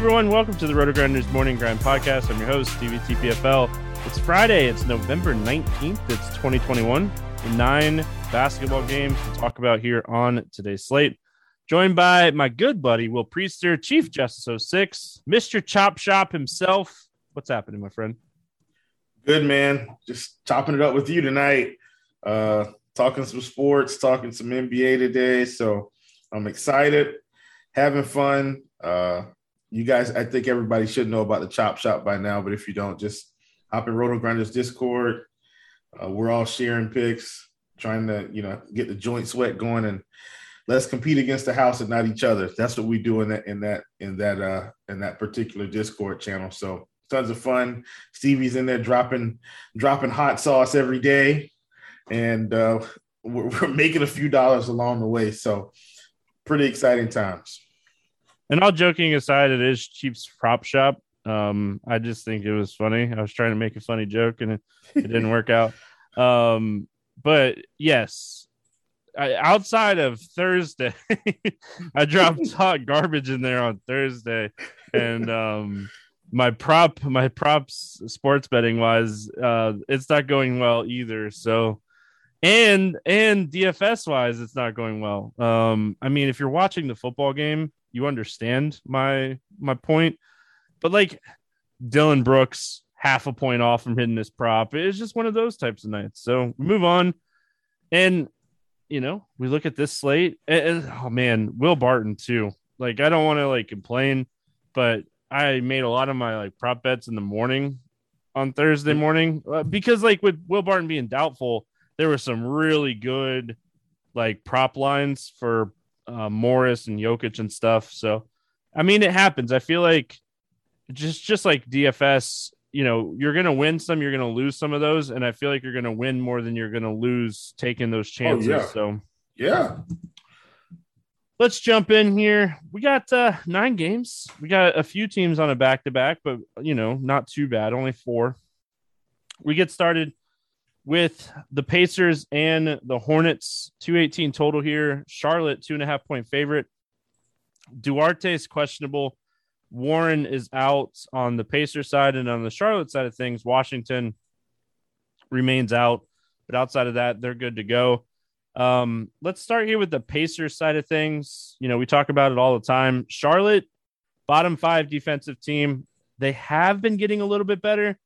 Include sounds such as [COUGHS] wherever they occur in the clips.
Everyone, welcome to the Roto Grinders Morning Grind Podcast. I'm your host, Stevie TPFL. It's Friday, it's November 19th, it's 2021. Nine basketball games to talk about here on today's slate. Joined by my good buddy, Will Priester, Chief Justice 06, Mr. Chop Shop himself. What's happening, my friend? Good man. Just chopping it up with you tonight. Uh talking some sports, talking some NBA today. So I'm excited, having fun. Uh you guys, I think everybody should know about the Chop Shop by now, but if you don't, just hop in Roto Grinders Discord. Uh, we're all sharing picks, trying to, you know, get the joint sweat going and let's compete against the house and not each other. That's what we do in that in that in that uh in that particular Discord channel. So tons of fun. Stevie's in there dropping dropping hot sauce every day, and uh, we're, [LAUGHS] we're making a few dollars along the way. So pretty exciting times. And all joking aside, it is Chief's prop shop. Um, I just think it was funny. I was trying to make a funny joke and it, it didn't work [LAUGHS] out. Um, but yes, I, outside of Thursday, [LAUGHS] I dropped [LAUGHS] hot garbage in there on Thursday, and um, my prop, my props, sports betting wise, uh, it's not going well either. So, and and DFS wise, it's not going well. Um, I mean, if you're watching the football game, you understand my my point. But like Dillon Brooks, half a point off from hitting this prop. It's just one of those types of nights. So we move on. And you know, we look at this slate and, and oh man, Will Barton too. Like I don't want to like complain, but I made a lot of my like prop bets in the morning on Thursday morning uh, because like with Will Barton being doubtful, there were some really good like prop lines for uh, Morris and Jokic and stuff. So, I mean, it happens. I feel like just just like DFS, you know, you're gonna win some, you're gonna lose some of those, and I feel like you're gonna win more than you're gonna lose taking those chances. Oh, yeah. So, Yeah. let's jump in here. We got uh, nine games. We got a few teams on a back to back, but you know, not too bad. Only four. We get started with the Pacers and the Hornets. 218 total here. Charlotte, two and a half point favorite. Duarte is questionable. Warren is out on the Pacer side, and on the Charlotte side of things, Washington remains out. But outside of that, they're good to go. Um, let's start here with the Pacers side of things. You know, we talk about it all the time. Charlotte, bottom five defensive team. They have been getting a little bit better.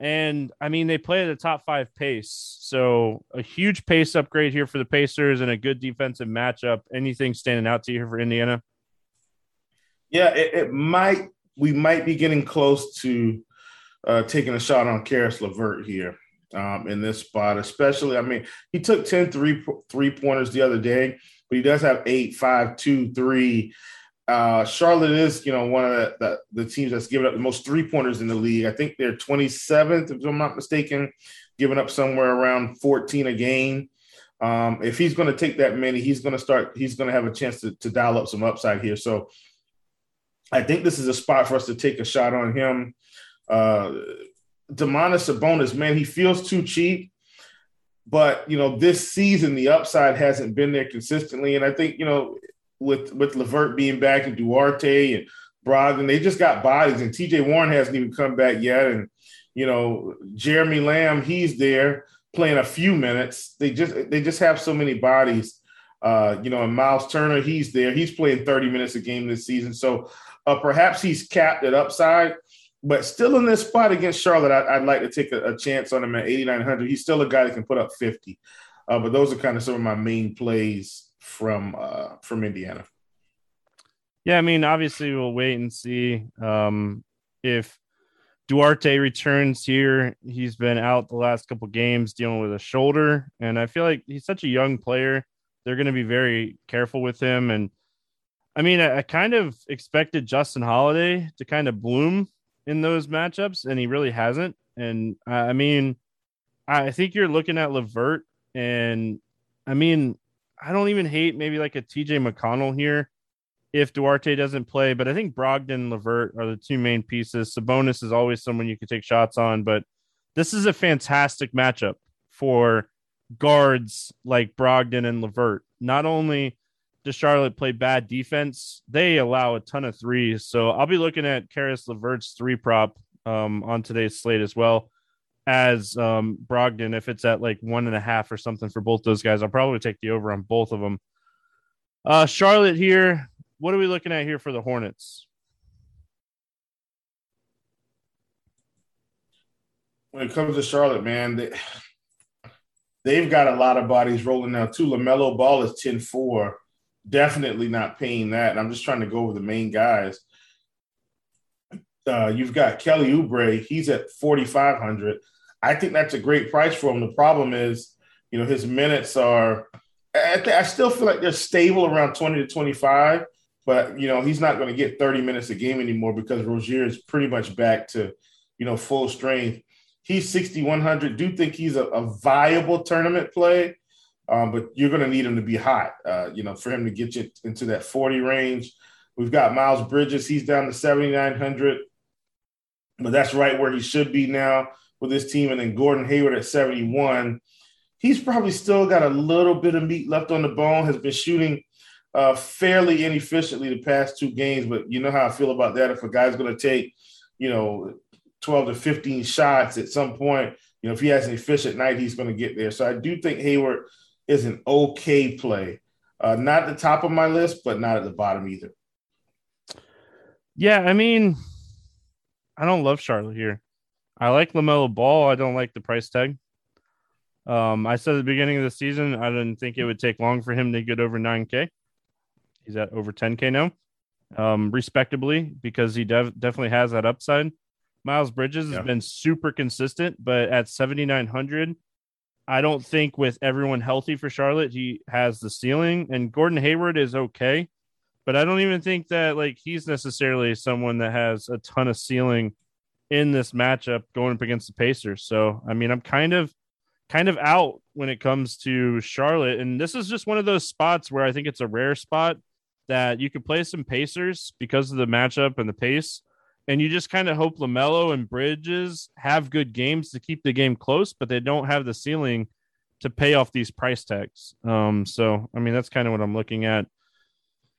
And I mean, they play at a top five pace. So a huge pace upgrade here for the Pacers and a good defensive matchup. Anything standing out to you here for Indiana? Yeah, it, it might. We might be getting close to uh, taking a shot on Caris LeVert here um, in this spot, especially. I mean, he took 10 three, three pointers the other day, but he does have eight, five, two, three. Uh, Charlotte is, you know, one of the, the, the teams that's given up the most three pointers in the league. I think they're 27th, if I'm not mistaken, giving up somewhere around 14 a game. Um, if he's going to take that many, he's going to start. He's going to have a chance to, to dial up some upside here. So I think this is a spot for us to take a shot on him. Uh, Domantas Sabonis, man, he feels too cheap. But you know, this season the upside hasn't been there consistently, and I think you know with with LeVert being back and Duarte and Brogdon, they just got bodies, and T.J. Warren hasn't even come back yet, and you know Jeremy Lamb, he's there playing a few minutes. They just they just have so many bodies. Uh, you know, and Miles Turner, he's there. He's playing 30 minutes a game this season. So uh, perhaps he's capped at upside, but still in this spot against Charlotte, I, would like to take a, a, chance on him at 8,900. He's still a guy that can put up 50. Uh, but those are kind of some of my main plays from uh, from Indiana. Yeah, I mean, obviously we'll wait and see um, if Duarte returns here. He's been out the last couple games dealing with a shoulder, and I feel like he's such a young player. They're going to be very careful with him. And I mean, I, I kind of expected Justin Holiday to kind of bloom in those matchups, and he really hasn't. And I mean, I think you're looking at LeVert, and I mean, I don't even hate maybe like a TJ McConnell here if Duarte doesn't play, but I think Brogdon and LeVert are the two main pieces. Sabonis is always someone you can take shots on, but this is a fantastic matchup for guards like Brogdon and LeVert. Not only does Charlotte play bad defense, they allow a ton of threes. So I'll be looking at Caris LeVert's three prop um, on today's slate as well as um, Brogdon. If it's at like one and a half or something for both those guys, I'll probably take the over on both of them. Uh, Charlotte here, what are we looking at here for the Hornets? When it comes to Charlotte, man, they, they've got a lot of bodies rolling now too. LaMelo Ball is 10 4. Definitely not paying that. And I'm just trying to go over the main guys. Uh, you've got Kelly Oubre. He's at 4,500. I think that's a great price for him. The problem is, you know, his minutes are, I, th- I still feel like they're stable around 20 to 25 but you know he's not going to get 30 minutes a game anymore because Rozier is pretty much back to you know full strength. He's 6100. Do think he's a, a viable tournament play, um, but you're going to need him to be hot. Uh, you know, for him to get you into that 40 range. We've got Miles Bridges. He's down to 7900, but that's right where he should be now with his team. And then Gordon Hayward at 71. He's probably still got a little bit of meat left on the bone. Has been shooting uh, fairly inefficiently the past two games, but you know how I feel about that. If a guy's going to take, you know, 12 to 15 shots at some point, you know, if he has an efficient night, he's going to get there. So I do think Hayward is an okay play. Uh, not at the top of my list, but not at the bottom either. Yeah, I mean, I don't love Charlotte here. I like LaMelo Ball. I don't like the price tag. Um, I said at the beginning of the season, I didn't think it would take long for him to get over 9K. He's at over 10K now, um, respectably, because he dev- definitely has that upside. Miles Bridges yeah. has been super consistent, but at 7,900, I don't think with everyone healthy for Charlotte, he has the ceiling. And Gordon Hayward is okay, but I don't even think that like he's necessarily someone that has a ton of ceiling in this matchup going up against the Pacers. So, I mean, I'm kind of kind of out when it comes to Charlotte. And this is just one of those spots where I think it's a rare spot that you could play some Pacers because of the matchup and the pace. And you just kind of hope LaMelo and Bridges have good games to keep the game close, but they don't have the ceiling to pay off these price tags. Um, so, I mean, that's kind of what I'm looking at.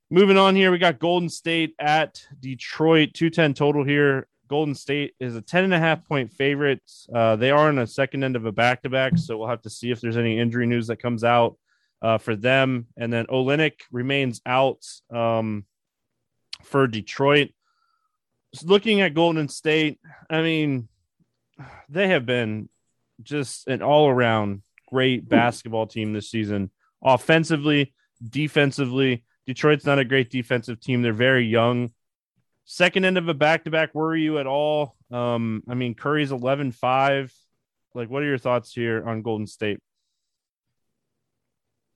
Moving on here, we got Golden State at Detroit, 210 total here. Golden State is a 10 and a half point favorite. Uh, they are on a second end of a back to back, so we'll have to see if there's any injury news that comes out uh, for them. And then Olynyk remains out um, for Detroit. Looking at Golden State, I mean, they have been just an all around great basketball team this season, offensively, defensively. Detroit's not a great defensive team. They're very young. Second end of a back to back, worry you at all? Um, I mean, Curry's 11 5. Like, what are your thoughts here on Golden State?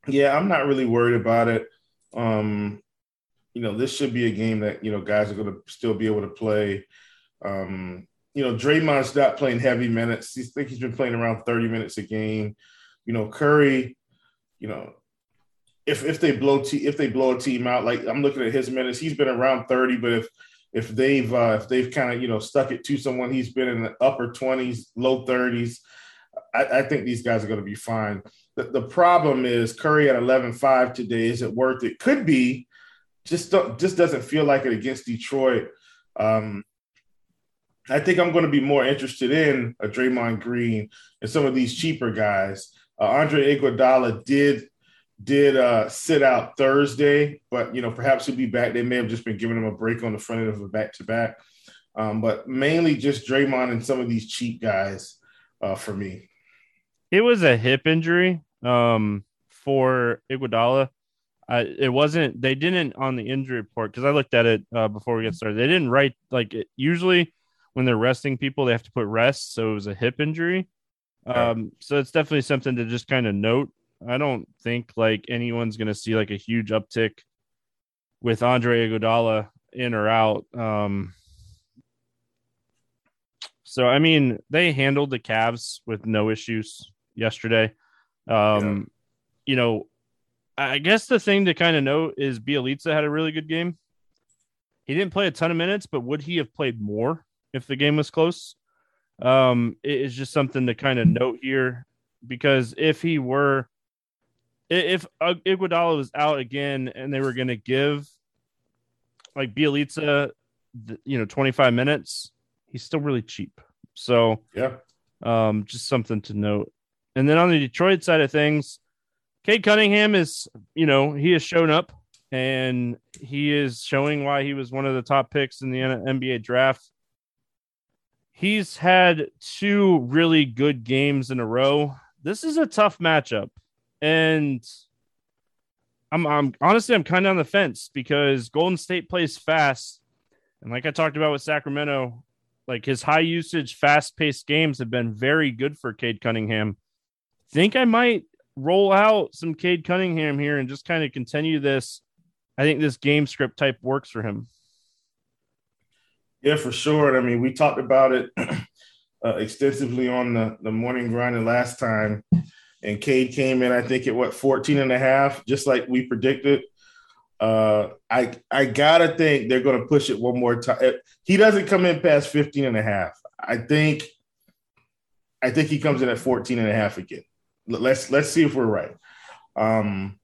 Yeah, I'm not really worried about it. Um, you know, this should be a game that, you know, guys are going to still be able to play. Um, you know, Draymond's not playing heavy minutes. I think he's been playing around 30 minutes a game. You know, Curry, you know, if if they blow te- if they blow a team out, like I'm looking at his minutes, he's been around 30, but if if they've uh, if they've kind of you know stuck it to someone, he's been in the upper 20s, low 30s. I, I think these guys are going to be fine. The, the problem is Curry at 11-5 today. Is it worth it? Could be. Just just doesn't feel like it against Detroit. Um, I think I'm going to be more interested in a Draymond Green and some of these cheaper guys. Uh, Andre Iguodala did did uh, sit out Thursday, but you know perhaps he'll be back. They may have just been giving him a break on the front end of a back to back, but mainly just Draymond and some of these cheap guys uh, for me. It was a hip injury um, for Iguodala. Uh, it wasn't. They didn't on the injury report because I looked at it uh, before we get started. They didn't write like it, usually when they're resting people, they have to put rest. So it was a hip injury. Um, so it's definitely something to just kind of note. I don't think like anyone's going to see like a huge uptick with Andre Iguodala in or out. Um, so I mean, they handled the Cavs with no issues yesterday. Um, yeah. you know, I guess the thing to kind of note is Bjelica had a really good game. He didn't play a ton of minutes, but would he have played more if the game was close? Um, it is just something to kind of note here because if he were, if Iguodala was out again and they were going to give like Bjelica, you know, 25 minutes, he's still really cheap. So, yeah, um, just something to note. And then on the Detroit side of things, Cade Cunningham is, you know, he has shown up and he is showing why he was one of the top picks in the NBA draft. He's had two really good games in a row. This is a tough matchup. And I'm, I'm honestly, I'm kind of on the fence because Golden State plays fast. And like I talked about with Sacramento, like his high usage, fast paced games have been very good for Cade Cunningham. Think I might roll out some Cade Cunningham here and just kind of continue this. I think this game script type works for him. Yeah, for sure. I mean, we talked about it [CLEARS THROAT] uh, extensively on the, the morning grind last time. And Cade came in, I think, at what, 14 and a half, just like we predicted. Uh, I I gotta think they're gonna push it one more time. He doesn't come in past 15 and a half. I think I think he comes in at 14 and a half again. Let's let's see if we're right. Um,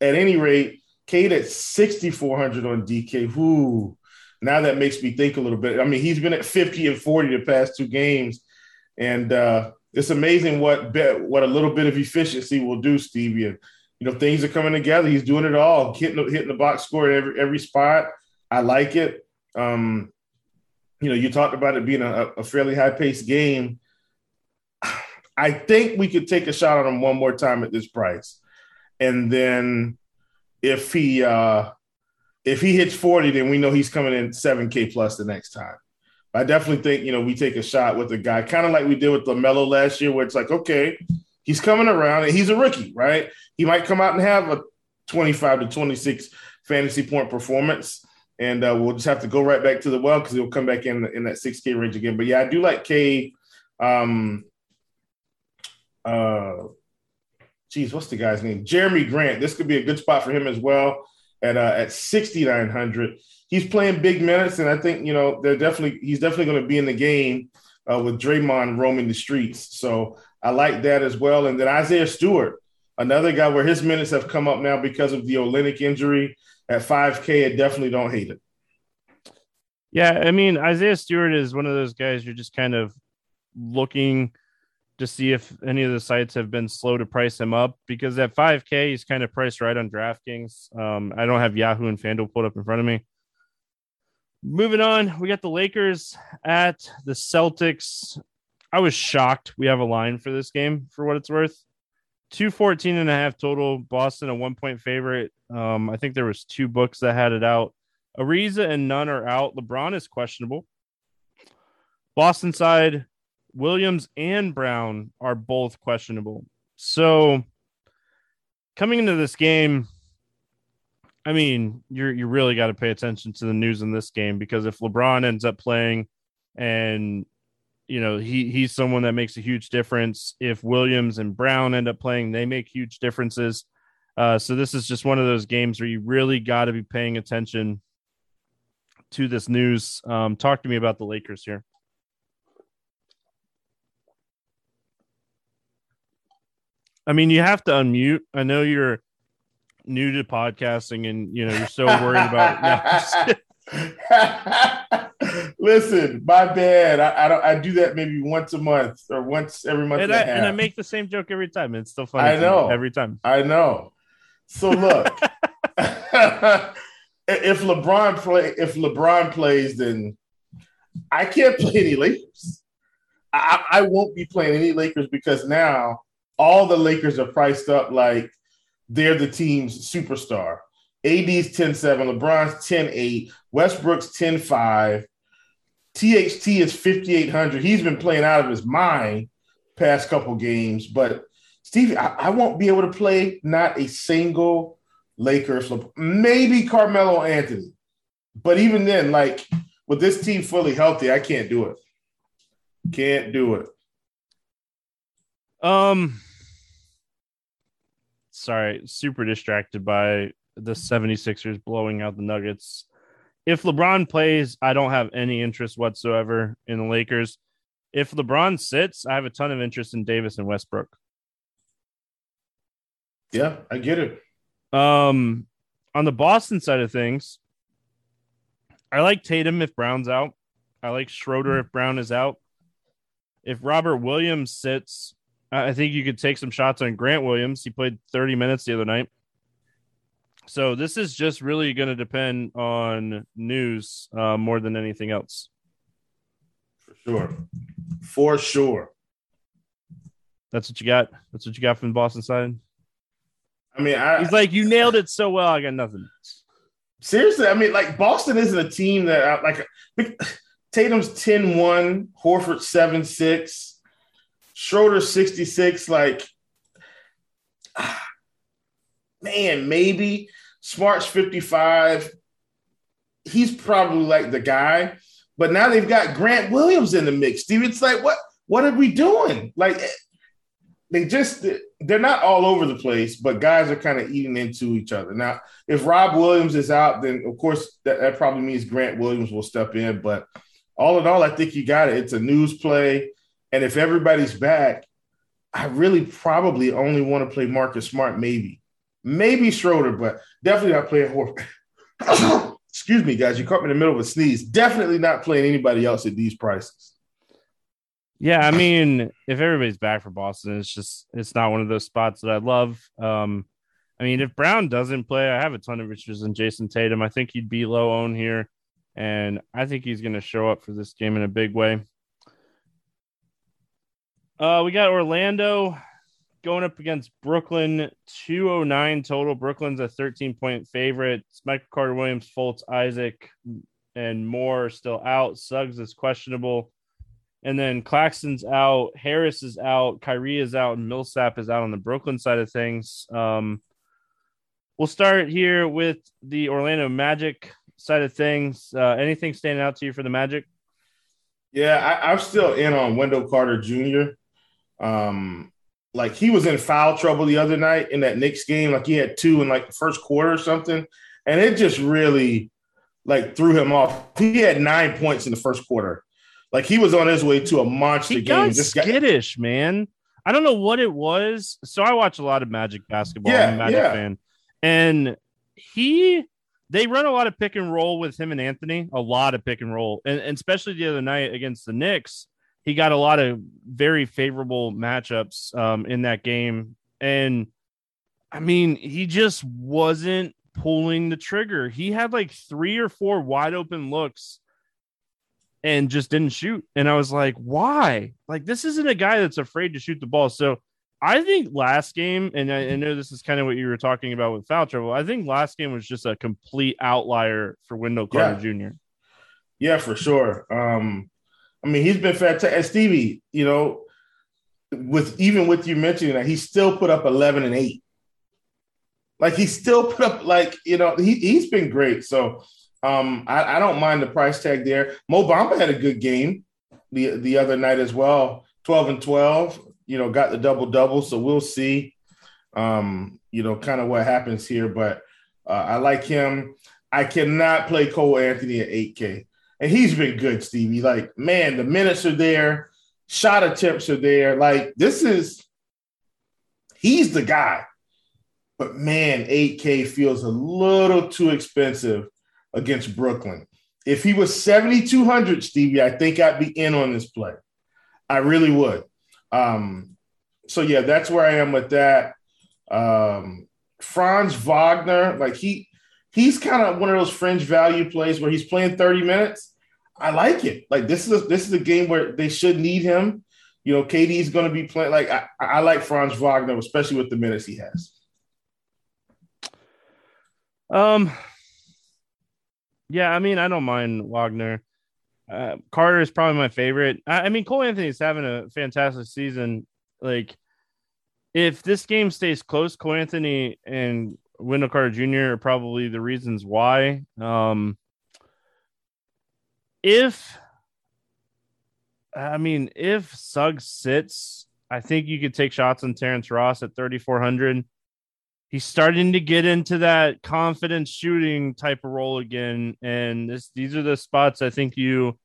at any rate, Cade at 6,400 on DK. Whoo, now that makes me think a little bit. I mean, he's been at 50 and 40 the past two games, and uh, it's amazing what what a little bit of efficiency will do, Stevie. And you know, things are coming together. He's doing it all, hitting hitting the box score at every every spot. I like it. Um, you know, you talked about it being a, a fairly high paced game. I think we could take a shot on him one more time at this price. And then if he uh if he hits 40, then we know he's coming in 7K plus the next time. I definitely think, you know, we take a shot with the guy, kind of like we did with LaMelo last year, where it's like, okay, he's coming around and he's a rookie, right? He might come out and have a 25 to 26 fantasy point performance. And uh, we'll just have to go right back to the well because he'll come back in in that 6K range again. But yeah, I do like K. Um, uh, geez, what's the guy's name? Jerami Grant. This could be a good spot for him as well at uh, at 6,900. He's playing big minutes, and I think you know they're definitely he's definitely going to be in the game uh, with Draymond roaming the streets. So I like that as well. And then Isaiah Stewart, another guy where his minutes have come up now because of the Olynyk injury at 5K. I definitely don't hate it. Yeah, I mean Isaiah Stewart is one of those guys you're just kind of looking to see if any of the sites have been slow to price him up because at 5K, he's kind of priced right on DraftKings. Um, I don't have Yahoo and FanDuel pulled up in front of me. Moving on, we got the Lakers at the Celtics. I was shocked we have a line for this game for what it's worth. 214 and a half total. Boston a one point favorite. Um, I think there was two books that had it out. Ariza and Nunn are out. LeBron is questionable. Boston side, Williams and Brown are both questionable. So coming into this game, I mean, you're you really got to pay attention to the news in this game because if LeBron ends up playing and you know, he he's someone that makes a huge difference. If Williams and Brown end up playing, they make huge differences. Uh, so this is just one of those games where you really got to be paying attention to this news. Um, talk to me about the Lakers here. I mean, you have to unmute. I know you're new to podcasting and you know you're so worried about it. [LAUGHS] [LAUGHS] Listen, my bad. I, I, don't. I do that maybe once a month or once every month. And, and, I, and I make the same joke every time. It's still funny. I know every time. I know. So look, [LAUGHS] if LeBron play, if LeBron plays, then I can't play any Lakers. I, I won't be playing any Lakers because now all the Lakers are priced up like they're the team's superstar. AD's 10 7, LeBron's 10 8, Westbrook's 10 5. THT is 5,800. He's been playing out of his mind past couple games, but Stevie, I, I won't be able to play not a single Lakers, maybe Carmelo Anthony. But even then, like with this team fully healthy, I can't do it. Can't do it. Um, sorry, super distracted by the 76ers blowing out the Nuggets. If LeBron plays, I don't have any interest whatsoever in the Lakers. If LeBron sits, I have a ton of interest in Davis and Westbrook. Yeah, I get it. Um, on the Boston side of things, I like Tatum if Brown's out. I like Schroeder if Brown is out. If Robert Williams sits, I think you could take some shots on Grant Williams. He played 30 minutes the other night. So this is just really going to depend on news uh, more than anything else. For sure. For sure. That's what you got. That's what you got from the Boston side. I mean, I, he's like, you nailed it so well. I got nothing. Seriously, I mean, like Boston isn't a team that I, like. Tatum's 10-1, Horford 7-6, Schroeder 66. Like, [SIGHS] man, maybe Smart's 55. He's probably like the guy. But now they've got Grant Williams in the mix. Steve, it's like, what what are we doing? Like eh, they just they're not all over the place, but guys are kind of eating into each other. Now, if Rob Williams is out, then of course that, that probably means Grant Williams will step in. But all in all, I think you got it. It's a news play. And if everybody's back, I really probably only want to play Marcus Smart, maybe maybe Schroeder, but definitely not playing Horford. [COUGHS] Excuse me, guys. You caught me in the middle of a sneeze. Definitely not playing anybody else at these prices. Yeah, I mean, if everybody's back for Boston, it's just it's not one of those spots that I love. Um, I mean, if Brown doesn't play, I have a ton of interest in Jayson Tatum. I think he'd be low own here, and I think he's going to show up for this game in a big way. Uh, we got Orlando going up against Brooklyn, 209 total. Brooklyn's a 13 point favorite. It's Michael Carter Williams, Fultz, Isaac, and more still out. Suggs is questionable. And then Claxton's out, Harris is out, Kyrie is out, and Millsap is out on the Brooklyn side of things. Um, we'll start here with the Orlando Magic side of things. Uh, anything standing out to you for the Magic? Yeah, I, am still in on Wendell Carter Jr. Um, like he was in foul trouble the other night in that Knicks game. Like he had two in like the first quarter or something, and it just really like threw him off. He had nine points in the first quarter. Like he was on his way to a monster he game. Got skittish, guy- man. I don't know what it was. So I watch a lot of Magic basketball. Yeah, I'm a Magic yeah. fan, and he they run a lot of pick and roll with him and Anthony. A lot of pick and roll, and, and especially the other night against the Knicks he got a lot of very favorable matchups um, in that game. And I mean, he just wasn't pulling the trigger. He had like three or four wide open looks and just didn't shoot. And I was like, why? Like, this isn't a guy that's afraid to shoot the ball. So I think last game, and I, I know this is kind of what you were talking about with foul trouble. I think last game was just a complete outlier for Wendell Carter yeah. Jr. Yeah, for sure. Um, I mean, he's been fantastic. And Stevie, you know, with even with you mentioning that, he still put up 11 and 8. Like he still put up, like, you know, he, he's been great. So um, I, I don't mind the price tag there. Mo Bamba had a good game. the the other night as well, twelve and twelve. You know, got the double double. So we'll see. Um, you know, kind of what happens here, but uh, I like him. I cannot play Cole Anthony at 8K. And he's been good, Stevie. Like, man, the minutes are there, shot attempts are there. Like, this is, he's the guy. But man, 8K feels a little too expensive against Brooklyn. If he was 7,200, Stevie, I think I'd be in on this play. I really would. Um, so, yeah, that's where I am with that. Um, Franz Wagner, like he he's kind of one of those fringe value plays where he's playing 30 minutes. I like it. Like this is a, this is a game where they should need him. You know, KD is going to be playing. Like I, I like Franz Wagner, especially with the minutes he has. Um, yeah, I mean, I don't mind Wagner. Uh, Carter is probably my favorite. I, I mean, Cole Anthony is having a fantastic season. Like, if this game stays close, Cole Anthony and Wendell Carter Jr. are probably the reasons why. Um, if I mean, if Suggs sits, I think you could take shots on Terrence Ross at 3,400. He's starting to get into that confidence shooting type of role again. And this, these are the spots I think you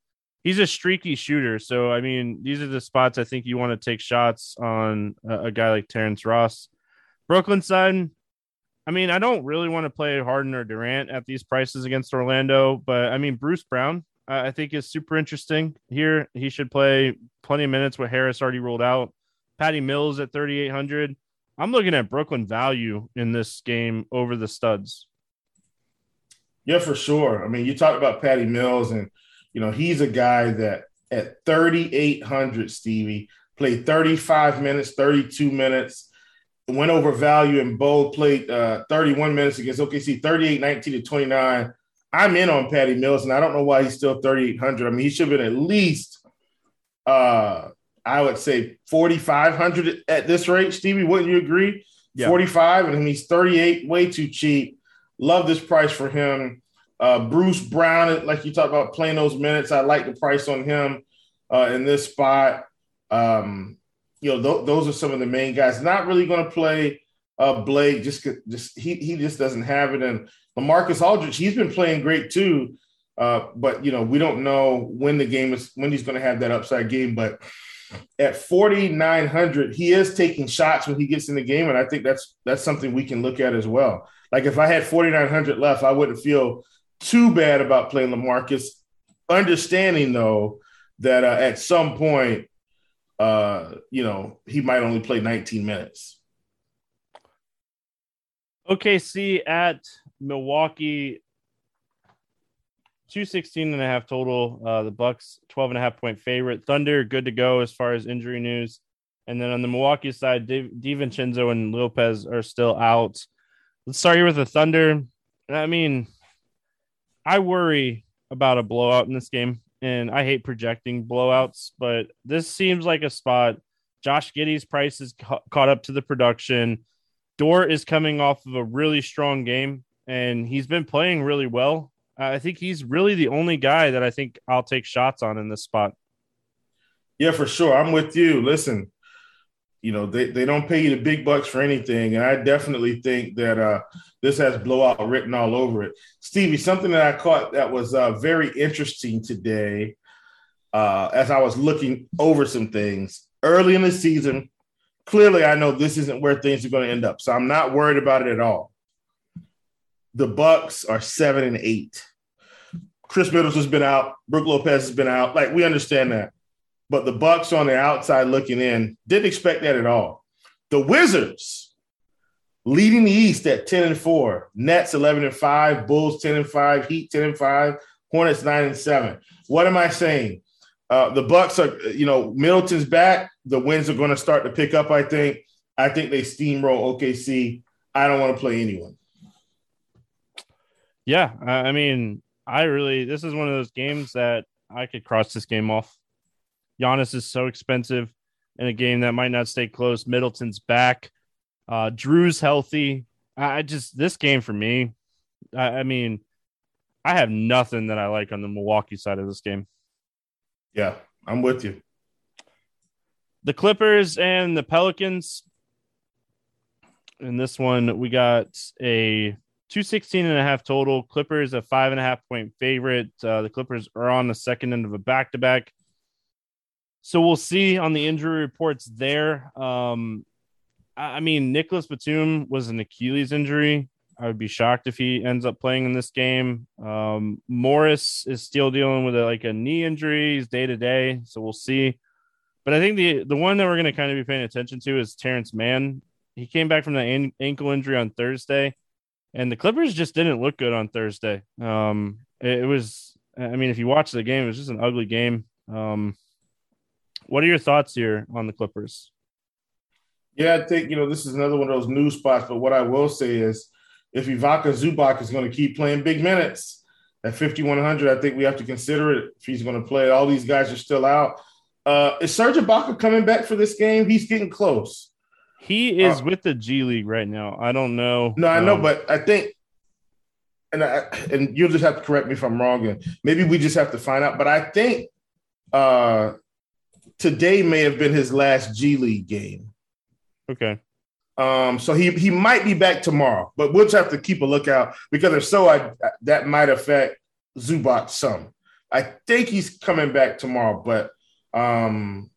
he's a streaky shooter. So I mean, these are the spots I think you want to take shots on a, a guy like Terrence Ross. Brooklyn side, I mean, I don't really want to play Harden or Durant at these prices against Orlando, but I mean, Bruce Brown, I think is super interesting here. He should play plenty of minutes with Harris already ruled out. Patty Mills at 3,800. I'm looking at Brooklyn value in this game over the studs. Yeah, for sure. I mean, you talked about Patty Mills and you know, he's a guy that at 3,800, Stevie, played 35 minutes, 32 minutes, went over value in both, played uh, 31 minutes against OKC, 38, 19 to 29. I'm in on Patty Mills, and I don't know why he's still 3,800. I mean, he should have been at least, uh, I would say, 4,500 at this rate. Stevie, wouldn't you agree? Yeah. 45, and he's 38, way too cheap. Love this price for him. Uh, Bruce Brown, like you talked about playing those minutes, I like the price on him uh, in this spot. Um, you know, th- those are some of the main guys. Not really going to play uh, Blake, just just he he just doesn't have it. And Lamarcus Aldridge, he's been playing great too. Uh, but you know, we don't know when the game is when he's going to have that upside game. But at 4900 he is taking shots when he gets in the game and i think that's that's something we can look at as well like if i had 4900 left i wouldn't feel too bad about playing Lamarcus, understanding though that uh, at some point, uh, you know, he might only play 19 minutes. OKC at Milwaukee, 216 and a half total. Uh, the Bucks 12 and a half point favorite. Thunder good to go as far as injury news. And then on the Milwaukee side, DiVincenzo and Lopez are still out. Let's start here with the Thunder. I mean, I worry about a blowout in this game, and I hate projecting blowouts, but this seems like a spot. Josh Giddey's price is ca- caught up to the production. Dort is coming off of a really strong game, and he's been playing really well. I think he's really the only guy that I think I'll take shots on in this spot. Yeah, for sure. I'm with you. Listen, you know they, they don't pay you the big bucks for anything and i definitely think that uh, this has blowout written all over it stevie something that i caught that was uh, very interesting today uh, as i was looking over some things early in the season clearly i know this isn't where things are going to end up so i'm not worried about it at all the bucks are seven and eight Khris middleton's been out brook lopez has been out like we understand that but the Bucks on the outside looking in didn't expect that at all. The Wizards leading the East at 10 and 4, Nets 11 and 5, Bulls 10 and 5, Heat 10 and 5, Hornets 9 and 7. What am I saying? Uh, the Bucks are, you know, Middleton's back. The wins are going to start to pick up, I think. I think they steamroll OKC. I don't want to play anyone. Yeah, I mean, I really this is one of those games that I could cross this game off. Giannis is so expensive in a game that might not stay close. Middleton's back. Uh, Jrue's healthy. I just this game for me. I, I mean, I have nothing that I like on the Milwaukee side of this game. Yeah, I'm with you. The Clippers and the Pelicans. In this one, we got a 216 and a half total. Clippers a five and a half point favorite. Uh, the Clippers are on the second end of a back to back. So we'll see on the injury reports there. Um, I mean, Nicholas Batum was an Achilles injury. I would be shocked if he ends up playing in this game. Um, Morris is still dealing with a, like a knee injury. He's day to day, so we'll see. But I think the the one that we're going to kind of be paying attention to is Terance Mann. He came back from the an- ankle injury on Thursday, and the Clippers just didn't look good on Thursday. Um, it, it, was, I mean, if you watch the game, it was just an ugly game. Um, what are your thoughts here on the Clippers? Yeah, I think you know this is another one of those news spots. But what I will say is if Ivica Zubac is going to keep playing big minutes at 5,100, I think we have to consider it if he's going to play. All these guys are still out. Uh, is Serge Ibaka coming back for this game? He's getting close. He is uh, with the G League right now. I don't know. No, I know, um, but I think, and I, and you'll just have to correct me if I'm wrong. And maybe we just have to find out. But I think uh, today may have been his last G League game. Okay. Um, so he he might be back tomorrow, but we'll just have to keep a lookout because if so, I, that might affect Zubac some. I think he's coming back tomorrow, but um,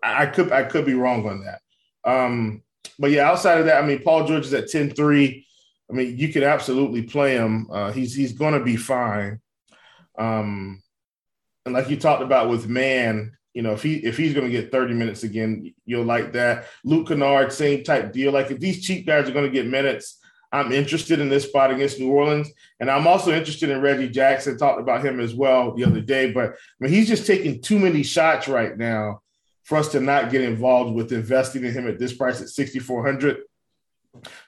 I, I could I could be wrong on that. Um, but yeah, outside of that, I mean, Paul George is at 10-3. I mean, you could absolutely play him. Uh, he's he's going to be fine. Um, and like you talked about with man, you know, if he if he's going to get 30 minutes again, you'll like that. Luke Kennard, same type deal. Like if these cheap guys are going to get minutes, I'm interested in this spot against New Orleans, and I'm also interested in Reggie Jackson. Talked about him as well the other day, but I mean, he's just taking too many shots right now for us to not get involved with investing in him at this price at 6,400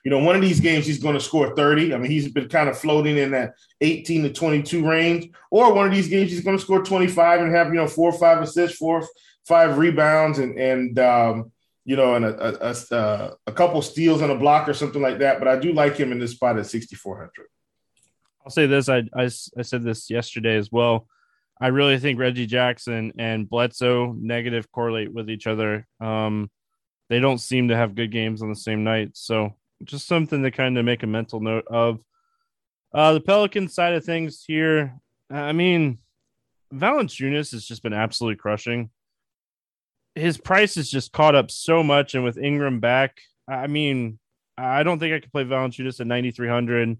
you know, one of these games he's going to score 30. I mean, he's been kind of floating in that 18 to 22 range. Or one of these games he's going to score 25 and have, you know, four or five assists, four, five rebounds, and, and, um, you know, and a, a, a, a couple steals and a block or something like that. But I do like him in this spot at 6,400. I'll say this. I, I, I said this yesterday as well. I really think Reggie Jackson and Bledsoe negative correlate with each other. Um, they don't seem to have good games on the same night. So just something to kind of make a mental note of. Uh, the Pelican side of things here, I mean, Valanciunas has just been absolutely crushing. His price has just caught up so much, and with Ingram back, I mean, I don't think I could play Valanciunas at 9,300.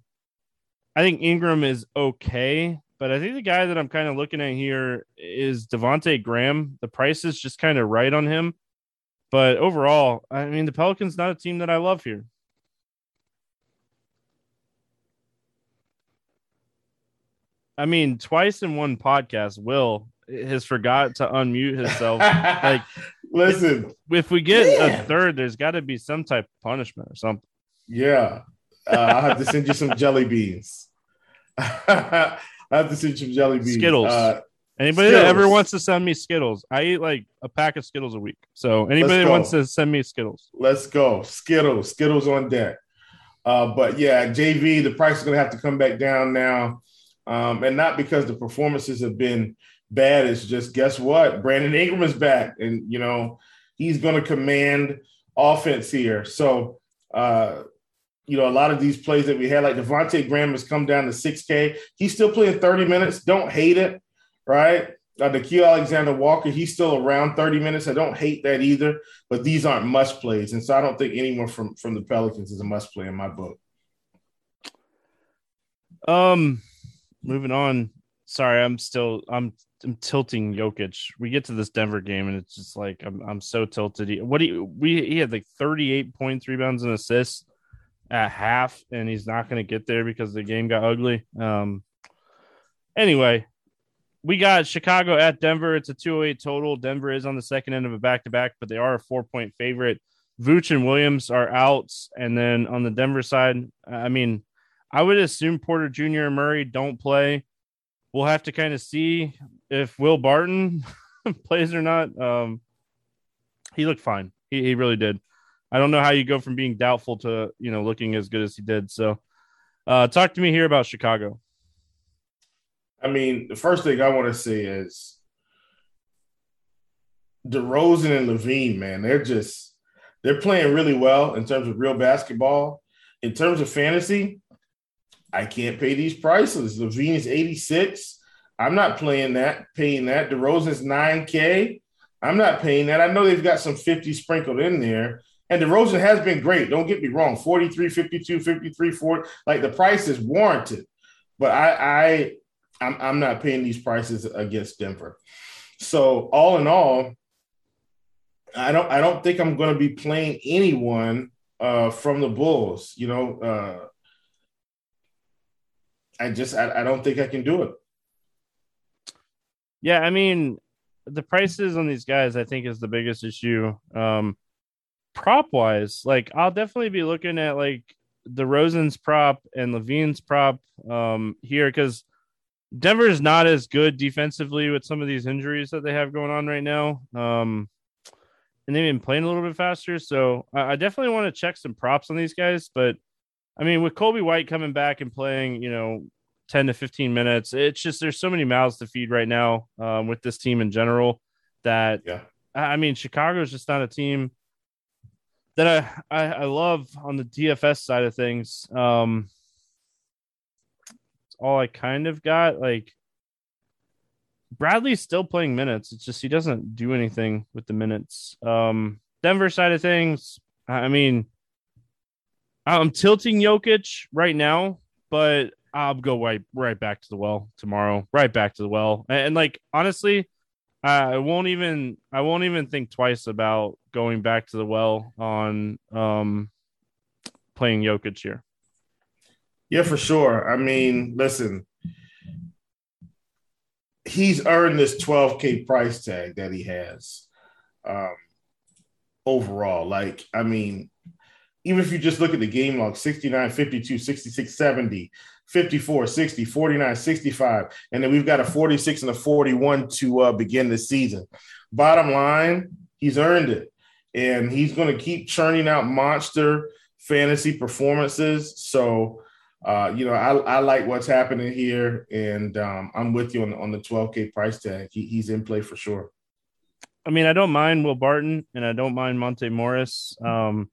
I think Ingram is okay, but I think the guy that I'm kind of looking at here is Devonte Graham. The price is just kind of right on him. But overall, I mean, the Pelicans not a team that I love here. I mean, twice in one podcast, Will has forgot to unmute himself. [LAUGHS] like, listen, if, if we get man. a third, there's got to be some type of punishment or something. Yeah, uh, I have to send you some jelly beans. I [LAUGHS] have to send some jelly beans. Skittles. Uh, Anybody Skittles. that ever wants to send me Skittles, I eat like a pack of Skittles a week. So anybody that wants to send me Skittles, let's go. Skittles, Skittles on deck. Uh, but yeah, JV, the price is going to have to come back down now, um, and not because the performances have been bad. It's just guess what? Brandon Ingram is back, and you know he's going to command offense here. So. Uh, you know, a lot of these plays that we had, like Devonte Graham has come down to 6K. He's still playing 30 minutes. Don't hate it right? Uh, Nickeil Alexander Walker, he's still around 30 minutes. I don't hate that either, but these aren't must plays. And so I don't think anyone from, from the Pelicans is a must play in my book. Um, moving on. Sorry, I'm still I'm I'm tilting Jokic. We get to this Denver game and it's just like I'm I'm so tilted. What he we he had like 38 points, rebounds, and assists at half, and he's not going to get there because the game got ugly. Um. Anyway, we got Chicago at Denver. It's a 208 total. Denver is on the second end of a back to back, but they are a four point favorite. Vooch and Williams are out. And then on the Denver side, I mean, I would assume Porter Jr. and Murray don't play. We'll have to kind of see if Will Barton [LAUGHS] plays or not. Um, he looked fine. He, he really did. I don't know how you go from being doubtful to, you know, looking as good as he did. So, uh, talk to me here about Chicago. I mean, the first thing I want to say is DeRozan and LaVine, man, they're just they're playing really well in terms of real basketball. In terms of fantasy, I can't pay these prices. LaVine is 86. I'm not playing that, paying that. DeRozan's 9K. I'm not paying that. I know they've got some 50 sprinkled in there. And DeRozan has been great. Don't get me wrong. 43, 52, 53, 40. Like the price is warranted. But I I I'm, I'm not paying these prices against Denver. So all in all, I don't I don't think I'm going to be playing anyone uh, from the Bulls. You know, uh, I just I, I don't think I can do it. Yeah, I mean, the prices on these guys I think is the biggest issue. Um, prop wise, like I'll definitely be looking at like DeRozan's prop and LaVine's prop um, here because Denver is not as good defensively with some of these injuries that they have going on right now. Um, and they've been playing a little bit faster. So I, I definitely want to check some props on these guys. But I mean, with Coby White coming back and playing, you know, 10 to 15 minutes, it's just there's so many mouths to feed right now um, with this team in general that, yeah. I mean, Chicago is just not a team that I, I, I love on the DFS side of things. Um, all I kind of got. Like, Bradley's still playing minutes. It's just he doesn't do anything with the minutes. Um, Denver side of things, I mean, I'm tilting Jokic right now, but I'll go right right back to the well tomorrow. Right back to the well, and, and like honestly, I won't even I won't even think twice about going back to the well on um playing Jokic here. Yeah, for sure. I mean, listen, he's earned this 12k price tag that he has um, overall. Like, I mean, even if you just look at the game log 69, 52, 66, 70, 54, 60, 49, 65, and then we've got a 46 and a 41 to uh, begin the season. Bottom line, he's earned it. And he's going to keep churning out monster fantasy performances. So, uh, you know, I, I like what's happening here, and um, I'm with you on, on the 12K price tag. He, he's in play for sure. I mean, I don't mind Will Barton, and I don't mind Monte Morris. Um,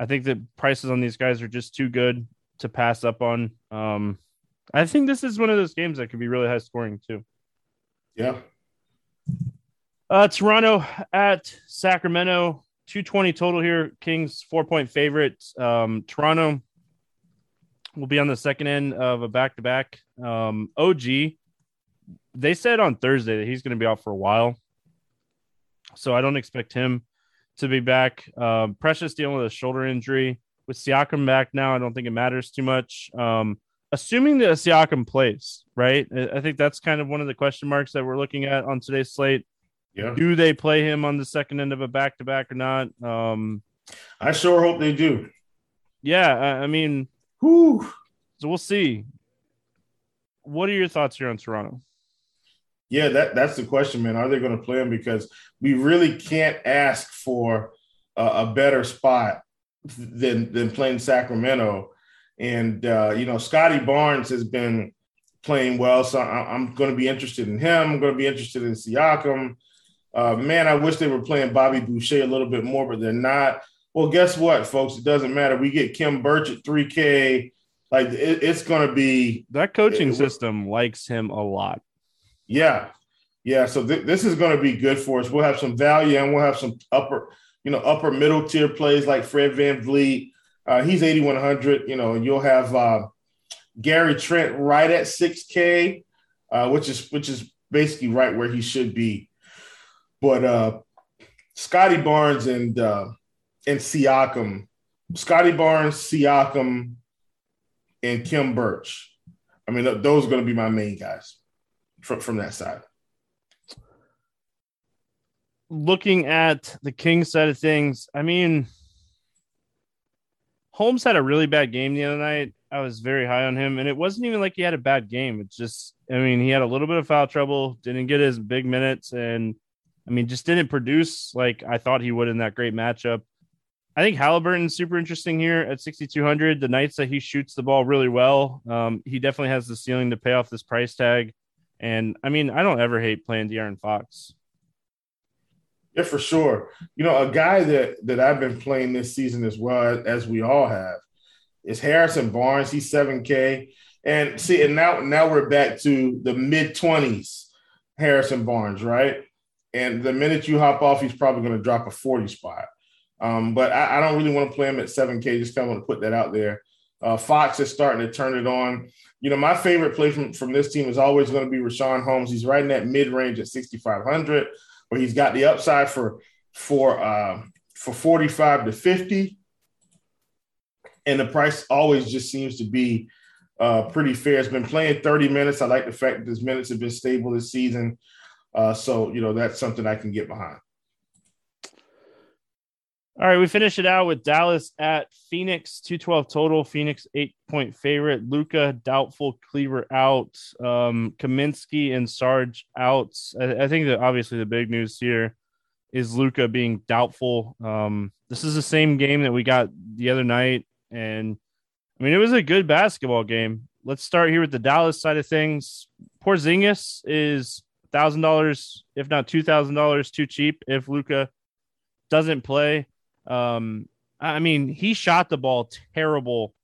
I think the prices on these guys are just too good to pass up on. Um, I think this is one of those games that could be really high scoring too. Yeah. Uh, Toronto at Sacramento, 220 total here. Kings four point favorite. Um, Toronto will be on the second end of a back to back. OG, they said on Thursday that he's going to be out for a while. So I don't expect him to be back. Um, Precious dealing with a shoulder injury. With Siakam back now, I don't think it matters too much. Um, assuming that Siakam plays, right? I think that's kind of one of the question marks that we're looking at on today's slate. Yeah. Do they play him on the second end of a back to back or not? Um, I sure hope they do. Yeah, I, I mean, Whew. So we'll see. What are your thoughts here on Toronto? Yeah, that that's the question, man. Are they going to play him? Because we really can't ask for a, a better spot than than playing Sacramento. And uh, you know, Scottie Barnes has been playing well, so I, am going to be interested in him. I'm going to be interested in Siakam. Uh, man, I wish they were playing Bobby Boucher a little bit more, but they're not. Well, guess what, folks? It doesn't matter. We get Khem Birch at 3K. Like it, it's going to be that coaching it, system likes him a lot. Yeah, yeah. So th- this is going to be good for us. We'll have some value and we'll have some upper, you know, upper middle tier plays like Fred VanVleet. Uh, he's 8100. You know, and you'll have uh, Gary Trent right at 6K, uh, which is which is basically right where he should be. But uh, Scottie Barnes and uh, and Siakam. Scottie Barnes, Siakam, and Khem Birch. I mean, those are going to be my main guys from, from that side. Looking at the Kings side of things, I mean, Holmes had a really bad game the other night. I was very high on him, and it wasn't even like he had a bad game. It's just, I mean, he had a little bit of foul trouble, didn't get his big minutes, and I mean, just didn't produce like I thought he would in that great matchup. I think Halliburton's super interesting here at 6,200. The nights that he shoots the ball really well, um, he definitely has the ceiling to pay off this price tag. And I mean, I don't ever hate playing De'Aaron Fox. Yeah, for sure. You know, a guy that that I've been playing this season as well as we all have is Harrison Barnes. He's seven K, and see, and now now we're back to the mid twenties. Harrison Barnes, right? And the minute you hop off, he's probably going to drop a forty spot. Um, but I, I, don't really want to play him at seven K. Just kind of want to put that out there. Uh, Fox is starting to turn it on. You know, my favorite play from, from this team is always going to be Richaun Holmes. He's right in that mid range at 6,500 where he's got the upside for for uh, for 45 to 50 and the price always just seems to be uh, pretty fair. It's been playing 30 minutes. I like the fact that his minutes have been stable this season. Uh, so, you know, that's something I can get behind. All right, we finish it out with Dallas at Phoenix, 212 total. Phoenix, eight point favorite. Luka, doubtful. Kleber out. Um, Kaminsky and Sarge out. I, I, think that obviously the big news here is Luka being doubtful. Um, this is the same game that we got the other night. And I mean, it was a good basketball game. Let's start here with the Dallas side of things. Porzingis is $1,000, if not $2,000 too cheap if Luka doesn't play. Um, I mean, he shot the ball terrible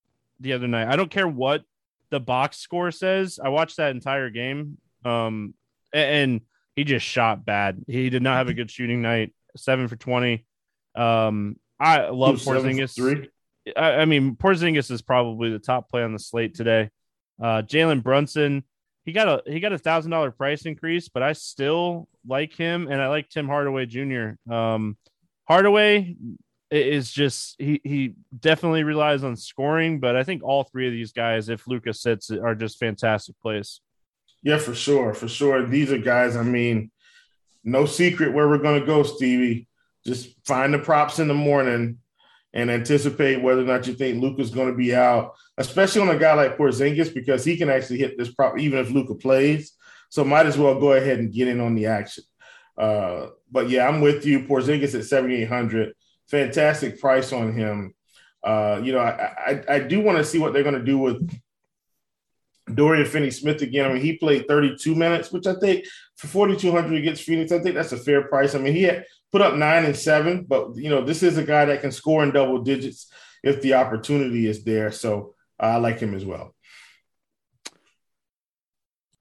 the other night. I don't care what the box score says. I watched that entire game. Um, and he just shot bad. He did not have a good shooting night. Seven for twenty. Um, I love Porzingis. Three. I, I, mean, Porzingis is probably the top play on the slate today. Uh, Jalen Brunson, he got a he got a thousand dollar price increase, but I still like him, and I like Tim Hardaway Jr. Um, Hardaway is just he he definitely relies on scoring, but I think all three of these guys, if Lucas sits, are just fantastic plays. Yeah, for sure, for sure. These are guys. I mean, no secret where we're going to go, Stevie. Just find the props in the morning and anticipate whether or not you think Luka's going to be out, especially on a guy like Porzingis because he can actually hit this prop even if Luka plays. So might as well go ahead and get in on the action. Uh, but yeah, I'm with you. Porzingis at 7,800 fantastic price on him. Uh, you know, I, I, I do want to see what they're going to do with Dorian Finney Smith again. I mean, he played 32 minutes, which I think for 4,200 against Phoenix, I think that's a fair price. I mean, he had put up nine and seven, but you know, this is a guy that can score in double digits if the opportunity is there. So uh, I like him as well.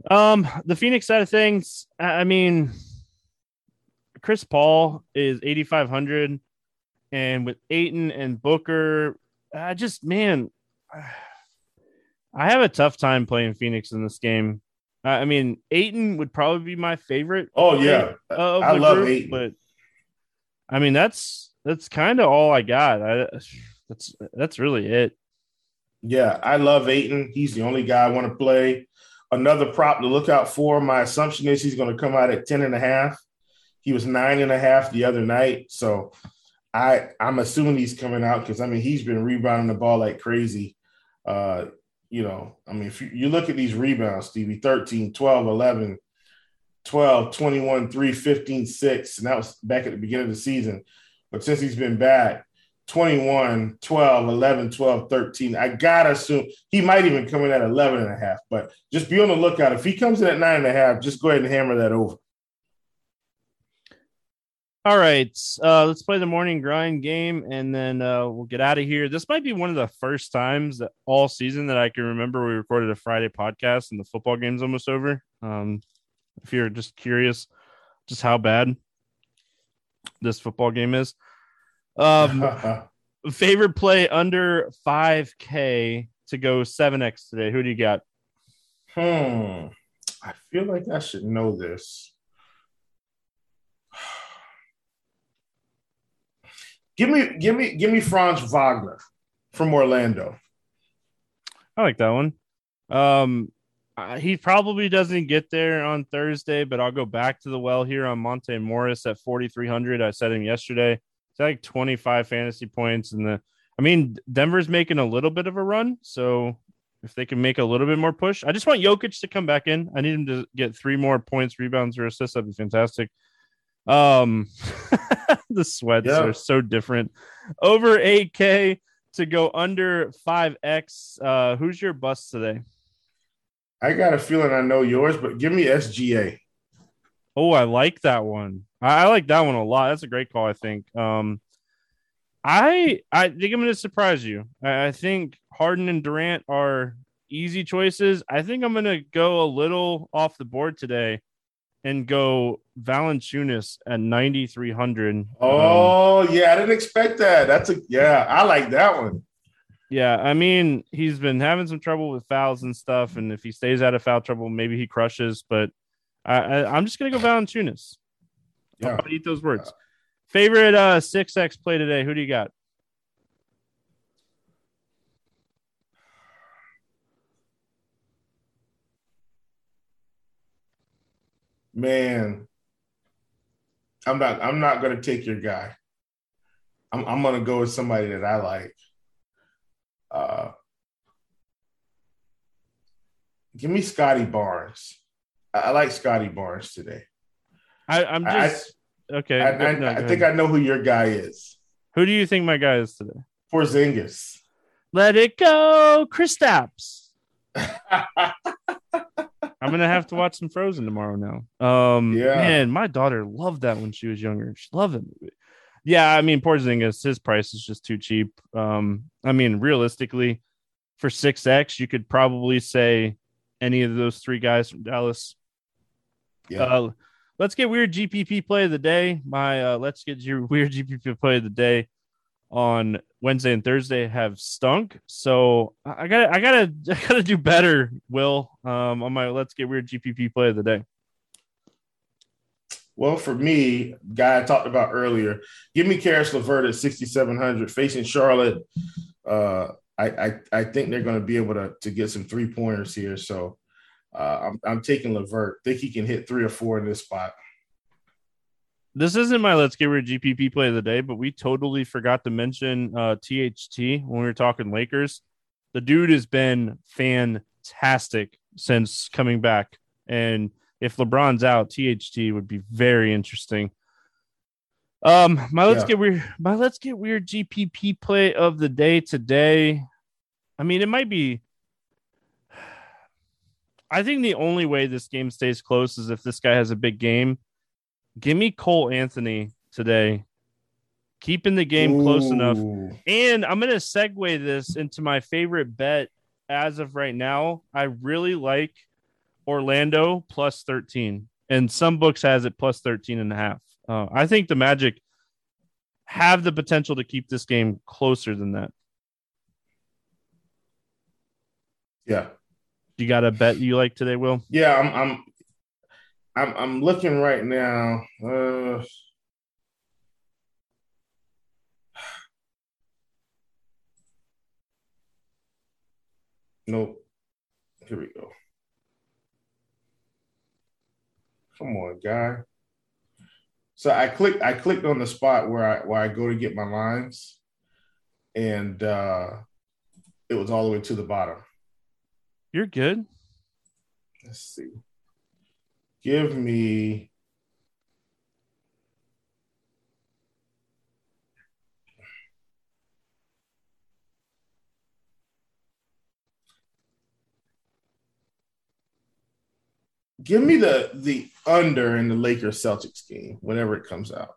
Um, the Phoenix side of things, I mean, Chris Paul is 8,500 and with Ayton and Booker, I just man, I have a tough time playing Phoenix in this game. I mean, Ayton would probably be my favorite. Oh yeah, uh, I love group, Ayton, but I mean that's that's kind of all I got. I, that's that's really it. Yeah, I love Ayton. He's the only guy I want to play. Another prop to look out for. My assumption is he's going to come out at 10 and a half. He was nine and a half the other night. So I I'm assuming he's coming out because I mean he's been rebounding the ball like crazy. Uh, you know, I mean, if you, you, look at these rebounds, Stevie 13, 12, 11, 12, 21, 3, 15, 6, and that was back at the beginning of the season. But since he's been back, 21, 12, 11, 12, 13. I gotta assume he might even come in at 11 and a half, but just be on the lookout. If he comes in at nine and a half, just go ahead and hammer that over. All right, uh, let's play the morning grind game, and then uh, we'll get out of here. This might be one of the first times that all season that I can remember we recorded a Friday podcast, and the football game's almost over. Um, if you're just curious, just how bad this football game is. Um, [LAUGHS] favorite play under five K to go seven X today. Who do you got? Hmm. I feel like I should know this. Give me, give me, give me Franz Wagner from Orlando. I like that one. Um, he probably doesn't get there on Thursday, but I'll go back to the well here on Monte Morris at 4,300. I said him yesterday. It's like 25 fantasy points. And the, I mean, Denver's making a little bit of a run. So if they can make a little bit more push, I just want Jokic to come back in. I need him to get three more points, rebounds, or assists. That'd be fantastic. Um, [LAUGHS] the sweats yeah. are so different. Over 8K to go under 5X. Uh, who's your bust today? I got a feeling I know yours, but give me SGA. Oh, I like that one. I, I like that one a lot. That's a great call. I think. Um, I I think I'm going to surprise you. I, I think Harden and Durant are easy choices. I think I'm going to go a little off the board today and go Valanciunas at 9300. Um, Oh yeah, I didn't expect that. That's a yeah, I like that one. Yeah, I mean, he's been having some trouble with fouls and stuff, and if he stays out of foul trouble, maybe he crushes. But I, I, I'm just gonna go Valanciunas. Yeah. I'll eat those words. Favorite uh six X play today? Who do you got? Man, I'm not. I'm not gonna take your guy. I'm. I'm gonna go with somebody that I like. Uh, give me Scottie Barnes. I, I like Scottie Barnes today. I, I'm I- just okay. I, I, no, I think. I know who your guy is. Who do you think my guy is today? Porzingis. Let it go, Kristaps. [LAUGHS] I'm gonna have to watch some Frozen tomorrow now. Um, Yeah. man, my daughter loved that when she was younger. She loved it. Yeah, I mean, Porzingis, his price is just too cheap. Um, I mean, realistically, for six X, you could probably say any of those three guys from Dallas. Yeah. Uh, let's get weird GPP play of the day. My uh, let's get your [LAUGHS] weird GPP play of the day on Wednesday and Thursday have stunk. So I gotta, I gotta, [LAUGHS] I gotta do better. Will um on my let's get weird GPP play of the day. Well, for me, guy I talked about earlier, give me Caris LeVert at 6,700 facing Charlotte. Uh, I, I I think they're going to be able to to get some three pointers here. So uh, I'm I'm taking LeVert. Think he can hit three or four in this spot. This isn't my let's get weird GPP play of the day, but we totally forgot to mention uh, THT when we were talking Lakers. The dude has been fantastic since coming back, and if LeBron's out, THT would be very interesting. Um, my let's Yeah. get weird. My let's get weird GPP play of the day today. I mean, it might be. I think the only way this game stays close is if this guy has a big game. Give me Cole Anthony today, keeping the game close enough. And I'm going to segue this into my favorite bet as of right now. I really like Orlando plus 13, and some books has it plus 13 and a half. Uh, I think the Magic have the potential to keep this game closer than that. Yeah, You got a bet you like today, Will? yeah. I'm I'm I'm I'm looking right now. Uh, nope. Here we go. Come on, guy. So I clicked I clicked on the spot where I where I go to get my lines, and uh, it was all the way to the bottom. You're good. Let's see. Give me. Give me the the under in the Lakers Celtics game whenever it comes out.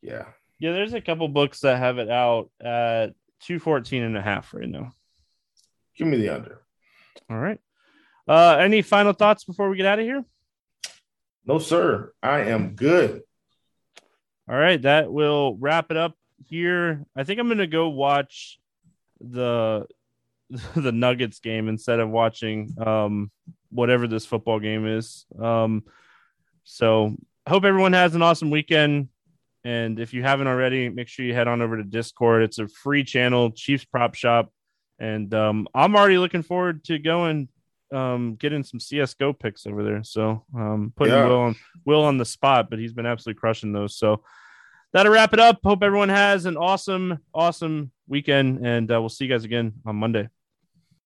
Yeah. Yeah, there's a couple books that have it out at 214 and a half right now. Give me the under. All right. Uh, any final thoughts before we get out of here? No, sir. I am good. All right, that will wrap it up here. I think I'm gonna go watch the [LAUGHS] the Nuggets game instead of watching um whatever this football game is. Um so hope everyone has an awesome weekend. And if you haven't already, make sure you head on over to Discord. It's a free channel, Chiefs Prop Shop. And um, I'm already looking forward to going um getting some CSGO picks over there. So um putting Yeah. Will on Will on the spot, but he's been absolutely crushing those. So that'll wrap it up. Hope everyone has an awesome, awesome weekend, and uh, we'll see you guys again on Monday.